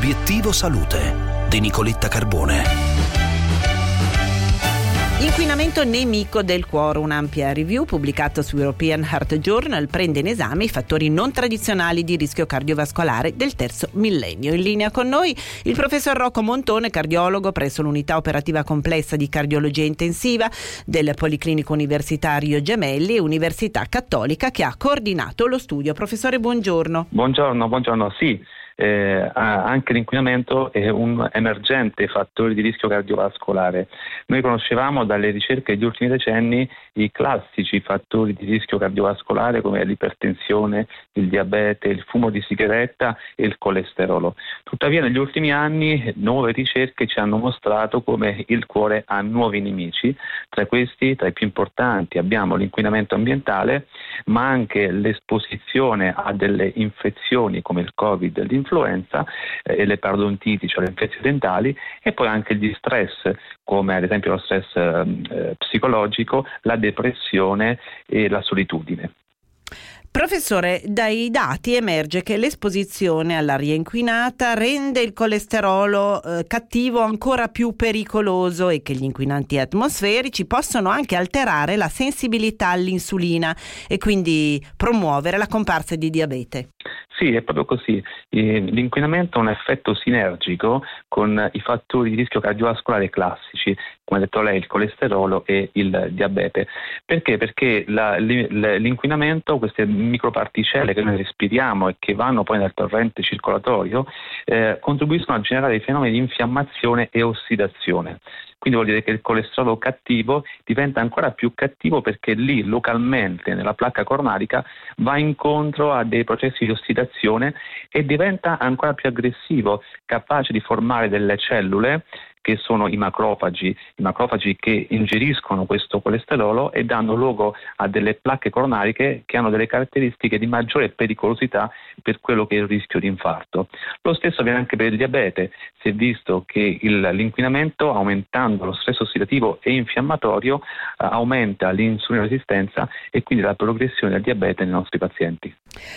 Obiettivo Salute di Nicoletta Carbone. Inquinamento nemico del cuore, un'ampia review pubblicata su European Heart Journal prende in esame i fattori non tradizionali di rischio cardiovascolare del terzo millennio. In linea con noi il professor Rocco Montone, cardiologo presso l'unità operativa complessa di cardiologia intensiva del Policlinico Universitario Gemelli e Università Cattolica che ha coordinato lo studio. Professore, buongiorno. Buongiorno, buongiorno. Sì, eh, anche l'inquinamento è un emergente fattore di rischio cardiovascolare. Noi conoscevamo dalle ricerche degli ultimi decenni i classici fattori di rischio cardiovascolare come l'ipertensione, il diabete, il fumo di sigaretta e il colesterolo. Tuttavia negli ultimi anni nuove ricerche ci hanno mostrato come il cuore ha nuovi nemici, tra questi, tra i più importanti, abbiamo l'inquinamento ambientale, ma anche l'esposizione a delle infezioni come il Covid e l'influenza eh, e le parodontiti, cioè le infezioni dentali, e poi anche gli stress, come ad esempio lo stress ehm, eh, psicologico, la depressione e la solitudine. Professore, dai dati emerge che l'esposizione all'aria inquinata rende il colesterolo eh, cattivo ancora più pericoloso e che gli inquinanti atmosferici possono anche alterare la sensibilità all'insulina e quindi promuovere la comparsa di diabete. Sì, è proprio così. L'inquinamento ha un effetto sinergico con i fattori di rischio cardiovascolare classici, come ha detto lei, il colesterolo e il diabete. Perché? Perché la, l'inquinamento, queste microparticelle che noi respiriamo e che vanno poi nel torrente circolatorio, eh, contribuiscono a generare fenomeni di infiammazione e ossidazione. Quindi vuol dire che il colesterolo cattivo diventa ancora più cattivo perché lì localmente nella placca coronaria va incontro a dei processi di ossidazione e diventa ancora più aggressivo, capace di formare delle cellule che sono i macrofagi, i macrofagi che ingeriscono questo colesterolo e danno luogo a delle placche coronariche che hanno delle caratteristiche di maggiore pericolosità per quello che è il rischio di infarto. Lo stesso avviene anche per il diabete, si è visto che il, l'inquinamento aumentando lo stress ossidativo e infiammatorio eh, aumenta l'insulina resistenza e quindi la progressione del diabete nei nostri pazienti.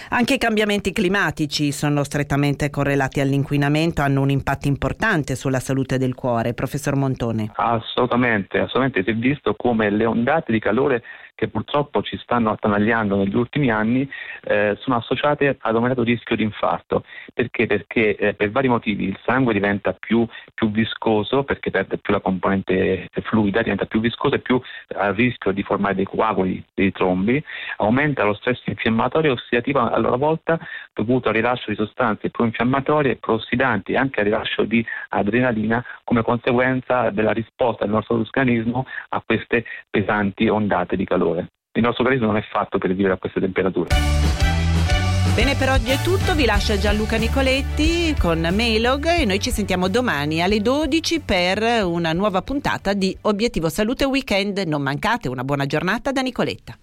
Anche i cambiamenti climatici sono strettamente correlati all'inquinamento, hanno un impatto importante sulla salute del cuore cuore, professor Montone? Assolutamente, assolutamente. Si è visto come le ondate di calore che purtroppo ci stanno attanagliando negli ultimi anni eh, sono associate ad aumentato rischio di infarto. Perché? Perché eh, per vari motivi il sangue diventa più, più, viscoso perché perde più la componente fluida, diventa più viscoso e più a rischio di formare dei coaguli, dei trombi, aumenta lo stress infiammatorio e ossidativo a loro volta dovuto al rilascio di sostanze pro-infiammatorie, pro-ossidanti e anche al rilascio di adrenalina come conseguenza della risposta del nostro organismo a queste pesanti ondate di calore calore. Il nostro organismo non è fatto per vivere a queste temperature. Bene, per oggi è tutto. Vi lascia Gianluca Nicoletti con Mailog e noi ci sentiamo domani alle 12 per una nuova puntata di Obiettivo Salute Weekend. Non mancate, una buona giornata da Nicoletta.